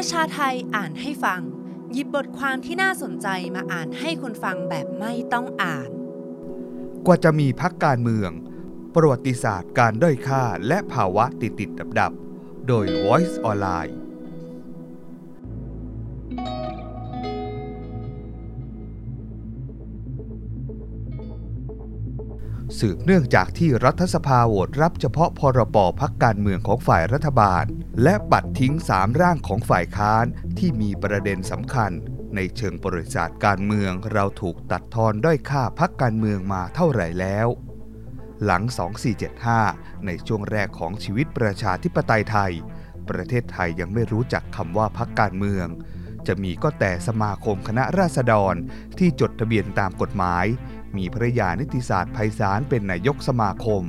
ประชาไทยอ่านให้ฟัง หยิบบทความที่น่าสนใจมาอ่านให้คนฟังแบบไม่ต้องอ่าน กว่าจะมีพักการเมือง ประวัติศาสตร์การด้อยค่าและภาวะติดติดดับดับโดย Voice Online สืบเนื่องจากที่รัฐสภาโหวตรับเฉพาะพรบพักการเมืองของฝ่ายรัฐบาล และปัดทิ้งสามร่างของฝ่ายค้านที่มีประเด็นสำคัญ ในเชิงประวัติศาสตร์การเมืองเราถูกตัดทอนด้อยค่าพักการเมืองมาเท่าไหร่แล้ว หลัง 2475 ในช่วงแรกของชีวิตประชาธิปไตยไทย ประเทศไทยยังไม่รู้จักคำว่าพักการเมือง จะมีก็แต่สมาคมคณะราษฎรที่จดทะเบียนตามกฎหมาย มีภรยานิติศาสตร์ไพศาลเป็นนายกสมาคม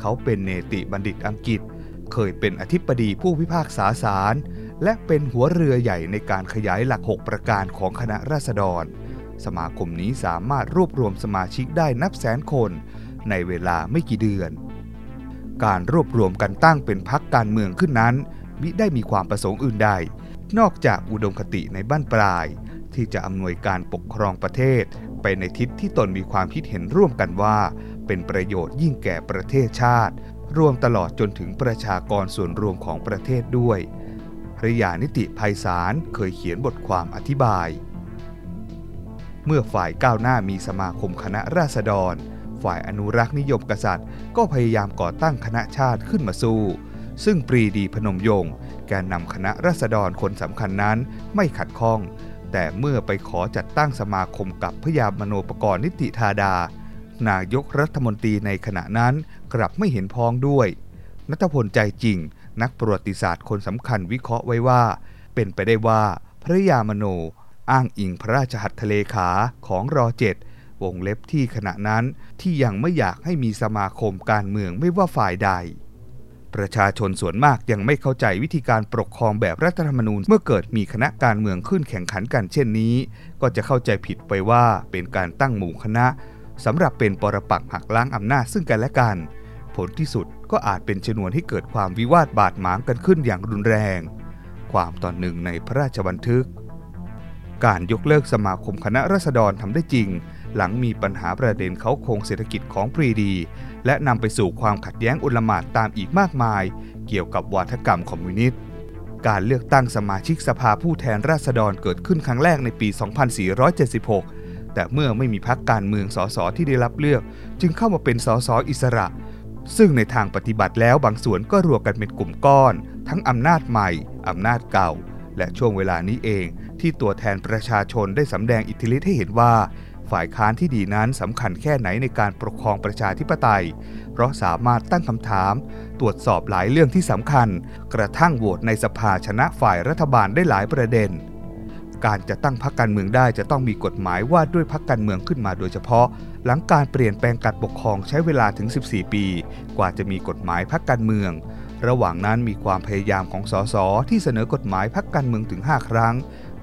เขาเป็นเนติบัณฑิตอังกฤษ เคยเป็นอธิบดีผู้พิพากษาศาลและเป็นหัวเรือใหญ่ในการขยายหลัก 6 ประการของคณะราษฎร สมาคมนี้สามารถรวบรวมสมาชิกได้นับแสนคน ในเวลาไม่กี่เดือน การรวบรวมกันตั้งเป็นพักการเมืองขึ้นนั้น มิได้มีความประสงค์อื่นใด นอกจากอุดมคติในบ้านปลาย ที่จะอำนวยการปกครองประเทศ ไปในทิศที่ตนมีความคิดเห็นร่วมกันว่า เป็นประโยชน์ยิ่งแก่ประเทศชาติ รวมตลอดจนถึงประชากรส่วนรวมของประเทศด้วยพระยานิติภัยสารเคยเขียนบทความอธิบาย เมื่อฝ่ายก้าวหน้ามีสมาคมคณะราษฎร ฝ่ายอนุรักษ์นิยมกษัตริย์ ก็พยายามก่อตั้งคณะชาติขึ้นมาสู้ ซึ่งปรีดีพนมยงค์แกนนำคณะราษฎรคนสำคัญนั้นไม่ขัดข้อง แต่เมื่อไปขอจัดตั้งสมาคมกับพยามโนปกรณ์นิติธาดา นายกรัฐมนตรีในขณะนั้น กลับไม่เห็นพ้องด้วย นัทพลใจจริง นักประวัติศาสตร์คนสำคัญวิเคราะห์ไว้ว่า เป็นไปได้ว่าพระยามโนอ้างอิงพระราชหัตถเลขาของรอเจ็ดวงเล็บที่ขณะนั้นที่ยังไม่อยากให้มีสมาคมการเมืองไม่ว่าฝ่ายใด ประชาชนส่วนมากยังไม่เข้าใจวิธีการปกครองแบบรัฐธรรมนูญเมื่อเกิดมีคณะการเมืองขึ้นแข่งขันกันเช่นนี้ ก็จะเข้าใจผิดไปว่าเป็นการตั้งหมู่คณะสำหรับเป็นปรปักหักล้างอำนาจซึ่งกันและกัน ผลที่สุดก็อาจเป็นชนวนให้เกิดความวิวาทบาดหมางกันขึ้นอย่างรุนแรง ความตอนหนึ่งในพระราชบันทึก การยกเลิกสมาคมคณะราษฎรทำได้จริง หลังมีปัญหาประเด็นเขาโครงเศรษฐกิจของปรีดี และนำไปสู่ความขัดแย้งอุลหมาดตามอีกมากมาย เกี่ยวกับวาทกรรมคอมมิวนิสต์การเลือกตั้งสมาชิกสภาผู้แทนราษฎรเกิดขึ้นครั้งแรกในปี 2476 แต่เมื่อไม่มีพรรคการเมืองสสที่ได้รับเลือก จึงเข้ามาเป็นสสอิสระ ซึ่งในทางปฏิบัติแล้วบางส่วนก็รวมกันเป็นกลุ่มก้อน ทั้งอำนาจใหม่ อำนาจเก่า และช่วงเวลานี้เอง ที่ตัวแทนประชาชนได้สำแดงอิทธิฤทธิ์ให้เห็นว่า ฝ่ายค้านที่ดีนั้นสำคัญแค่ไหนในการปกครองประชาธิปไตย เพราะสามารถตั้งคำถาม ตรวจสอบหลายเรื่องที่สำคัญ กระทั่งโหวตในสภาชนะฝ่ายรัฐบาลได้หลายประเด็น การจะตั้งพรรคการเมืองได้จะต้องมีกฎหมายว่าด้วยพรรคการเมืองขึ้นมาโดยเฉพาะ หลังการเปลี่ยนแปลงการปกครองใช้เวลาถึง 14 ปี กว่าจะมีกฎหมายพรรคการเมือง ระหว่างนั้นมีความพยายามของสสที่เสนอกฎหมายพรรคการเมืองถึง 5 ครั้ง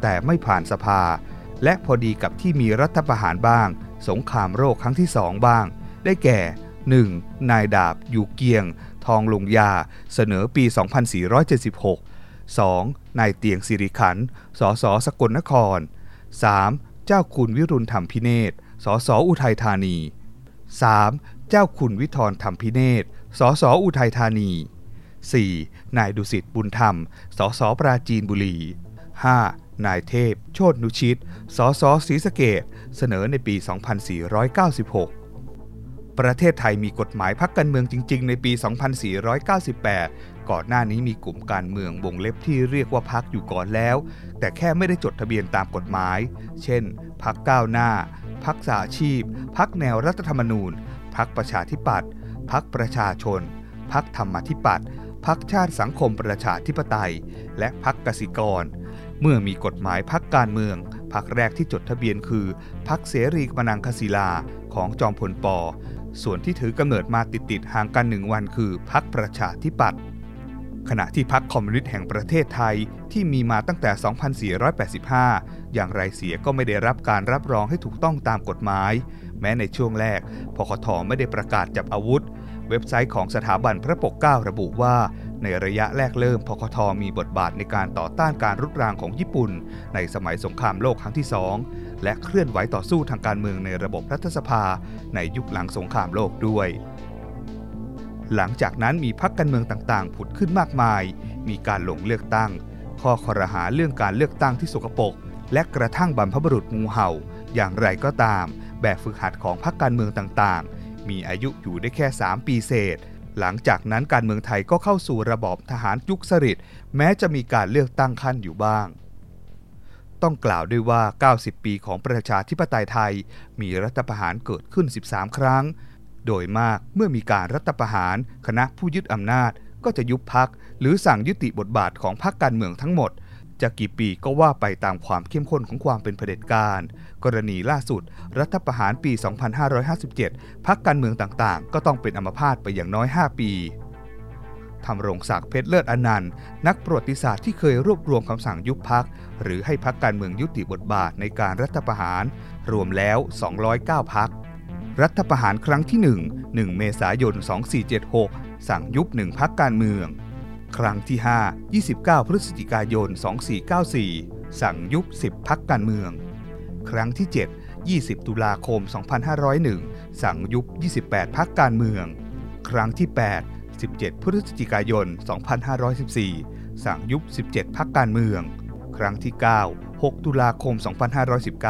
แต่ไม่ผ่านสภา และพอดีกับที่มีรัฐประหารบ้าง สงครามโรคครั้งที่2บ้าง ได้แก่ 1. นายดาบ อยู่เกียง ทองลงยา เสนอปี 2476 2. นายเตียงสิริขันธ์สสสกลนคร 3. เจ้าคุณวิรุณธรรมพิเนศสสอุทัยธานี 3. เจ้าคุณวิทรธรรมพิเนศสสอุทัยธานี 4. นายดุสิตบุญธรรม สสปราจีนบุรี 5. นายเทพ โชตนุชิต สสศรีสะเกดเสนอในปี 2496 ประเทศไทยมีกฎหมายพักการเมืองจริง ๆ ในปี 2498 ก่อนหน้านี้มีกลุ่มการเมืองวงเล็บที่เรียกว่าพักอยู่ก่อนแล้ว แต่แค่ไม่ได้จดทะเบียนตามกฎหมาย เช่น พักก้าวหน้า พักสาชีพ พักแนวรัฐธรรมนูญ พักประชาธิปัตย์ พักประชาชน พักธรรมธิปัตย์พักชาติสังคมประชาธิปไตย และพักกสิกร เมื่อมีกฎหมายพักการเมืองพักแรกที่จดทะเบียนคือพักเสรีมนังคศิลาของจอมพลปอส่วนที่ถือกำเนิดมาติดๆห่างกันหนึ่งวันคือพักประชาธิปัตย์ ขณะที่พรรคคอมมิวนิสต์แห่งประเทศไทยที่มีมาตั้งแต่ 2485 อย่างไรเสียก็ไม่ได้รับการรับรองให้ถูกต้องตามกฎหมาย แม้ในช่วงแรกพคทไม่ได้ประกาศจับอาวุธ เว็บไซต์ของสถาบันพระปกเกล้าระบุว่า ในระยะแรกเริ่มพคทมีบทบาทในการต่อต้านการรุกรานของญี่ปุ่น ในสมัยสงครามโลกครั้งที่สองและเคลื่อนไหวต่อสู้ทางการเมืองในระบบรัฐสภา ในยุคหลังสงครามโลกด้วย หลังจากนั้นมีพรรคการเมืองต่างๆ ผุดขึ้นมากมาย มีการลงเลือกตั้ง ข้อคอรหาเรื่องการเลือกตั้งที่สกปรกและกระทั่งบรรพบุรุษงูเห่า อย่างไรก็ตาม แบบฝึกหัดของพรรคการเมืองต่างๆ มีอายุอยู่ได้แค่ 3 ปีเศษ หลังจากนั้นการเมืองไทยก็เข้าสู่ระบอบทหารยุคสฤษดิ์แม้จะมีการเลือกตั้งขั้นอยู่บ้าง ต้องกล่าวด้วยว่า 90 ปีของประชาธิปไตยไทย มีรัฐประหารเกิดขึ้น 13 ครั้ง โดยมากเมื่อมีการรัฐประหาร คณะผู้ยึดอำนาจ ก็จะยุบพัก หรือสั่งยุติบทบาทของพรรคการเมืองทั้งหมด จะกี่ปีก็ว่าไปตามความเข้มข้นของความเป็นเผด็จการ กรณีล่าสุด รัฐประหารปี 2557พักการเมืองต่างๆ ก็ต้องเป็นอัมพาตไปอย่างน้อย 5 ปีทำรงศักดิ์เพชรเลิศอนันต์ นักประวัติศาสตร์ที่เคยรวบรวมคำสั่งยุบพัก หรือให้พักการเมืองยุติบทบาทในการรัฐประหาร รวมแล้ว 209พัก รัฐประหารครั้งที่ 1 1 เมษายน 2476 สั่งยุบหนึ่งพักการเมือง ครั้งที่ 5 29 พฤศจิกายน 2494 สั่งยุบ 10 พักการเมือง ครั้งที่ 7 20 ตุลาคม 2501 สั่งยุบ 28 พักการเมือง ครั้งที่ 8 17 พฤศจิกายน 2514 สั่งยุบ 17 พักการเมือง ครั้งที่ 9 6 ตุลาคม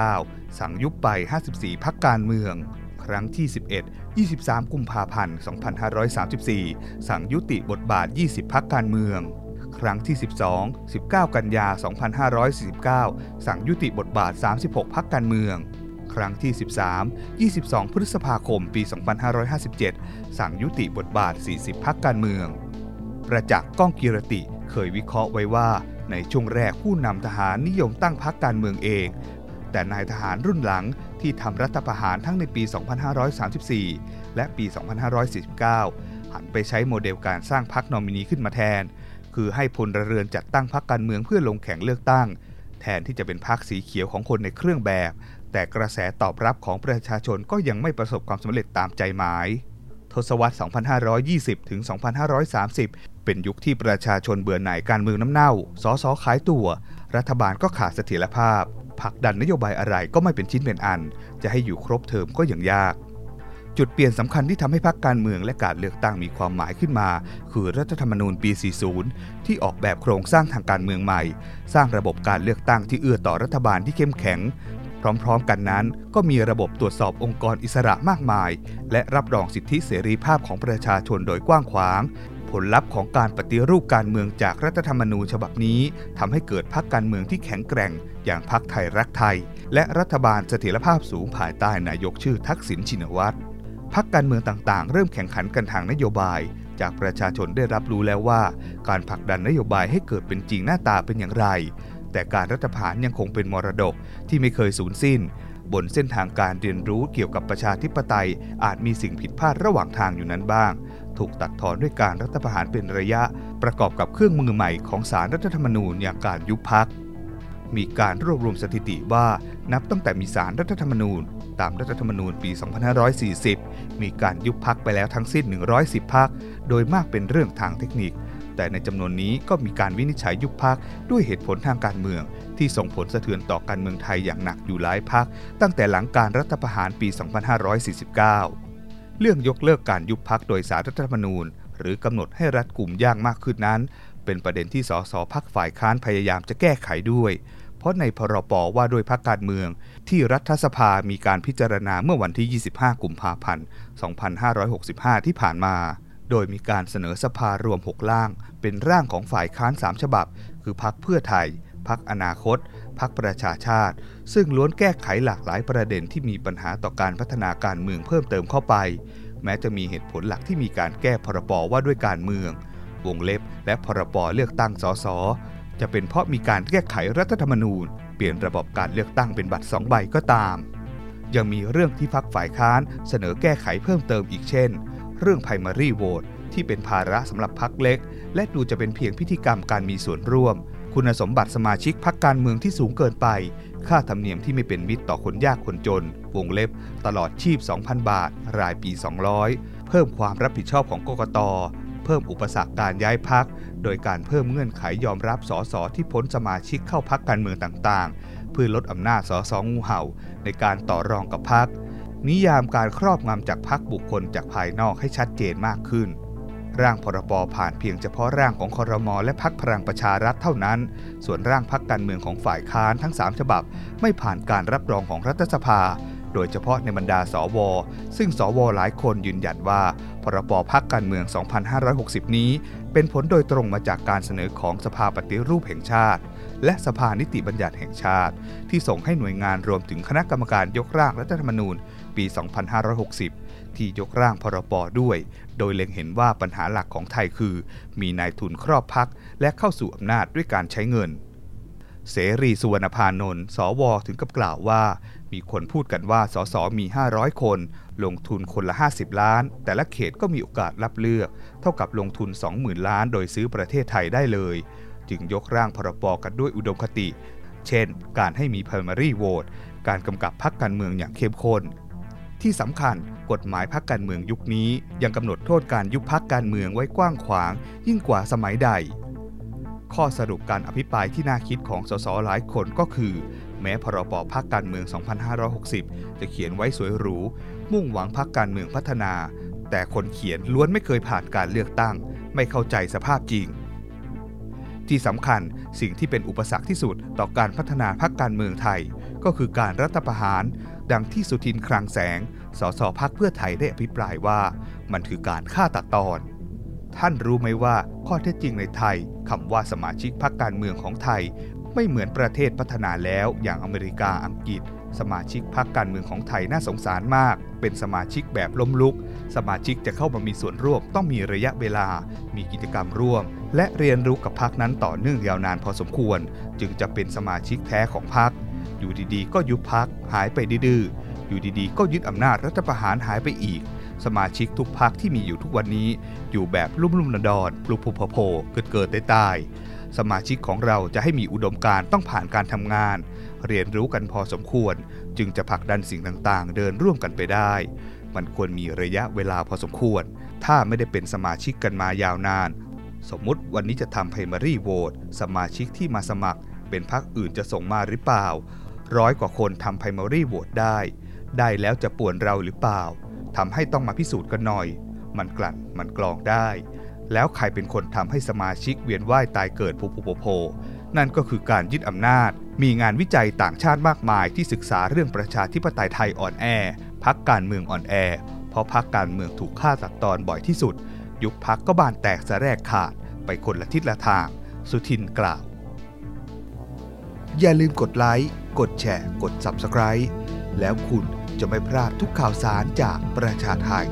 2519 สั่งยุบไป 54 พักการเมือง ครั้งที่ 11 23 กุมภาพันธ์ 2534 สั่งยุติบทบาท 20 พักการเมือง ครั้งที่ 12 19 กันยา 2549 สั่งยุติบทบาท 36 พักการเมือง ครั้งที่ 13 22 พฤษภาคม ปี 2557 สั่งยุติบทบาท 40 พักการเมือง ประจักษ์ก้องกิรติเคยวิเคราะห์ไว้ว่าในช่วงแรกผู้นำทหารนิยมตั้งพักการเมืองเอง แต่นายทหารรุ่นหลัง ที่ทำรัฐประหารทั้งในปี 2534 และปี 2549 หันไปใช้โมเดลการสร้างพักนอมินีขึ้นมาแทน คือให้พลเรือนจัดตั้งพักการเมืองเพื่อลงแข่งเลือกตั้ง แทนที่จะเป็นพักสีเขียวของคนในเครื่องแบบ แต่กระแสตอบรับของประชาชนก็ยังไม่ประสบความสำเร็จตามใจหมาย ทศวรรษ 2520 ถึง 2530 เป็นยุคที่ประชาชนเบื่อหน่ายการเมืองน้ำเน่าสอสอขายตัว รัฐบาลก็ขาดเสถียรภาพ ผลักดันนโยบายอะไรก็ไม่เป็นชิ้นเป็นอัน จะให้อยู่ครบเทอมก็อย่างยาก จุดเปลี่ยนสำคัญที่ทำให้พรรคการเมืองและการเลือกตั้งมีความหมายขึ้นมา คือรัฐธรรมนูญปี 40 ที่ออกแบบโครงสร้างทางการเมืองใหม่ สร้างระบบการเลือกตั้งที่เอื้อต่อรัฐบาลที่เข้มแข็ง พร้อมๆ กันนั้น ก็มีระบบตรวจสอบองค์กรอิสระมากมาย และรับรองสิทธิเสรีภาพของประชาชนโดยกว้างขวาง ลลัพธ์ของการปฏิรูปการเมืองจากรัฐธรรมนูญฉบับนี้ทำให้เกิดพรรคการเมืองที่แข็งแกร่ง อย่างพรรคไทยรักไทย และรัฐบาลเสถียรภาพสูงภายใต้นายกชื่อทักษิณชินวัตรพรรคการเมืองต่างๆ เริ่มแข่งขันกันทางนโยบาย จากประชาชนได้รับรู้แล้วว่า การผลักดันนโยบายให้เกิดเป็นจริงหน้าตาเป็นอย่างไร แต่การรัฐประหารยังคงเป็นมรดกที่ไม่เคยสูญสิ้น บนเส้นทางการเรียนรู้เกี่ยวกับประชาธิปไตย อาจมีสิ่งผิดพลาดระหว่างทางอยู่นั้นบ้าง ถูกตัดทอนด้วยการรัฐประหารเป็นระยะ ประกอบกับเครื่องมือใหม่ของสารรัฐธรรมนูญอย่างการยุบพัก มีการรวบรวมสถิติว่านับตั้งแต่มีสารรัฐธรรมนูญ ตามรัฐธรรมนูญปี 2540 มีการยุบพักไปแล้วทั้งสิ้น 110 พัก โดยมากเป็นเรื่องทางเทคนิค แต่ในจำนวนนี้ก็มีการวินิจฉัยยุบพักด้วยเหตุผลทางการเมือง ที่ส่งผลสะเทือนต่อการเมืองไทยอย่างหนักอยู่หลายพักตั้งแต่หลังการรัฐประหารปี 2549 เรื่องยกเลิกการยุบพักโดยสารรัฐธรรมนูญ หรือกำหนดให้รัฐกลุ่มยากมากขึ้นนั้น เป็นประเด็นที่สสพักฝ่ายค้านพยายามจะแก้ไขด้วย เพราะในพรปว่าด้วยพักการเมือง ที่รัฐสภามีการพิจารณาเมื่อวันที่ 25 กุมภาพันธ์ 2565 ที่ผ่านมา โดยมีการเสนอสภารวม 6 ร่าง เป็นร่างของฝ่ายค้าน 3 ฉบับ คือพักเพื่อไทยพักอนาคต พักประชาชาติ ซึ่งล้วนแก้ไขหลากหลายประเด็นที่มีปัญหาต่อการพัฒนาการเมืองเพิ่มเติมเข้าไป แม้จะมีเหตุผลหลักที่มีการแก้พรบว่าด้วยการเมือง วงเล็บ และพรบเลือกตั้งสสจะเป็นเพราะมีการแก้ไขรัฐธรรมนูญ เปลี่ยนระบบการเลือกตั้งเป็นบัตรสองใบก็ตาม ยังมีเรื่องที่พักฝ่ายค้านเสนอแก้ไขเพิ่มเติมอีกเช่น เรื่อง primary vote ที่เป็นภาระสำหรับพักเล็ก และดูจะเป็นเพียงพิธีกรรมการมีส่วนร่วม คุณสมบัติสมาชิกพักการเมืองที่สูงเกินไป ค่าธรรมเนียมที่ไม่เป็นมิตรต่อคนยากคนจน วงเล็บ ตลอดชีพ 2,000 บาท รายปี 200 เพิ่มความรับผิดชอบของกกต เพิ่มอุปสรรคการย้ายพัก โดยการเพิ่มเงื่อนไขยอมรับสสที่พ้นสมาชิกเข้าพักการเมืองต่างๆ เพื่อลดอำนาจสสงูเห่า ในการต่อรองกับพักนิยามการครอบงำจากพักบุคคลจากภายนอกให้ชัดเจนมากขึ้น ร่างพรบผ่านเพียงเฉพาะร่างของคอรมอและพักพลังประชารัฐเท่านั้น ส่วนร่างพักการเมืองของฝ่ายค้านทั้ง 3 ฉบับ ไม่ผ่านการรับรองของรัฐสภา โดยเฉพาะในบรรดาสว ซึ่งสวหลายคนยืนยันว่า พรบพักการเมือง 2560 นี้ เป็นผลโดยตรงมาจากการเสนอของสภาปฏิรูปแห่งชาติ และสภานิติบัญญัติแห่งชาติ ที่ส่งให้หน่วยงานรวมถึงคณะกรรมการยกร่างรัฐธรรมนูญ ปี 2560 ที่ยกร่างพรบด้วย โดยเล็งเห็นว่าปัญหาหลักของไทยคือ มีนายทุนครอบพักและเข้าสู่อำนาจด้วยการใช้เงิน เสรีสุวรรณพานนท์สวถึงกับกล่าวว่า มีคนพูดกันว่าสสมี 500 คน ลงทุนคนละ 50 ล้าน แต่ละเขตก็มีโอกาสรับเลือก เท่ากับลงทุน 20,000 ล้าน โดยซื้อประเทศไทยได้เลย จึงยกร่างพรบกันด้วยอุดมคติ เช่น การให้มี primary vote การกำกับพรรคการเมืองอย่างเข้มข้น ที่สำคัญกฎหมายพรรคการเมืองยุคนี้ ยังกำหนดโทษการยุบพรรคการเมืองไว้กว้างขวาง ยิ่งกว่าสมัยใด ข้อสรุปการอภิปรายที่น่าคิดของสสหลายคนก็คือ แม้พรบพักการเมือง 2560 จะเขียนไว้สวยหรู มุ่งหวังพักการเมืองพัฒนา แต่คนเขียนล้วนไม่เคยผ่านการเลือกตั้ง ไม่เข้าใจสภาพจริงที่สำคัญสิ่งที่เป็นอุปสรรคที่สุดต่อการพัฒนาพักการเมืองไทย ก็คือการรัฐประหาร ดังที่สุทินคลังแสง สสพักเพื่อไทยได้อภิปรายว่า มันคือการฆ่าตัดตอน ท่านรู้ไหมว่าข้อเท็จจริงในไทยคำว่าสมาชิกพรรคการเมืองของไทย ไม่เหมือนประเทศพัฒนาแล้วอย่างอเมริกาอังกฤษ สมาชิกพรรคการเมืองของไทยน่าสงสารมาก เป็นสมาชิกแบบล้มลุก สมาชิกจะเข้ามามีส่วนร่วมต้องมีระยะเวลา มีกิจกรรมร่วม และเรียนรู้กับพรรคนั้นต่อเนื่องยาวนานพอสมควร จึงจะเป็นสมาชิกแท้ของพรรค อยู่ดีๆ ก็ยุบพรรคหายไปดื้อๆอยู่ดีๆ ก็ยึดอำนาจรัฐประหารหายไปอีก สมาชิกทุกพรรคที่มีอยู่ทุกวันนี้ อยู่แบบลุ่มลุ่มนดอนปลุกผุพโผเกิดเกิดตายสมาชิกของเราจะให้มีอุดมการต้องผ่านการทำงาน เรียนรู้กันพอสมควร จึงจะผลักดันสิ่งต่างๆ เดินร่วมกันไปได้ มันควรมีระยะเวลาพอสมควร ถ้าไม่ได้เป็นสมาชิกกันมายาวนาน สมมุติวันนี้จะทำ primary vote สมาชิกที่มาสมัคร เป็นพรรคอื่นจะส่งมาหรือเปล่า ร้อยกว่าคนทำ primary vote ได้ ได้แล้วจะป่วนเราหรือเปล่าทำให้ต้องมาพิสูจน์กันหน่อย มันกลั่นมันกรองได้ แล้วใครเป็นคนทำให้สมาชิกเวียนว่ายตายเกิดโผโผโผนั่นก็คือการยึดอำนาจ มีงานวิจัยต่างชาติมากมายที่ศึกษาเรื่องประชาธิปไตยไทยอ่อนแอพักการเมืองอ่อนแอ เพราะพักการเมืองถูกฆ่าตัดตอนบ่อยที่สุด ยุคพักก็บานแตกสะแรกขาดไปคนละทิศละทาง สุทินกล่าว อย่าลืมกดไลค์ กดแชร์ กด Subscribe แล้วคุณจะไม่พลาดทุกข่าวสารจากประชาไทย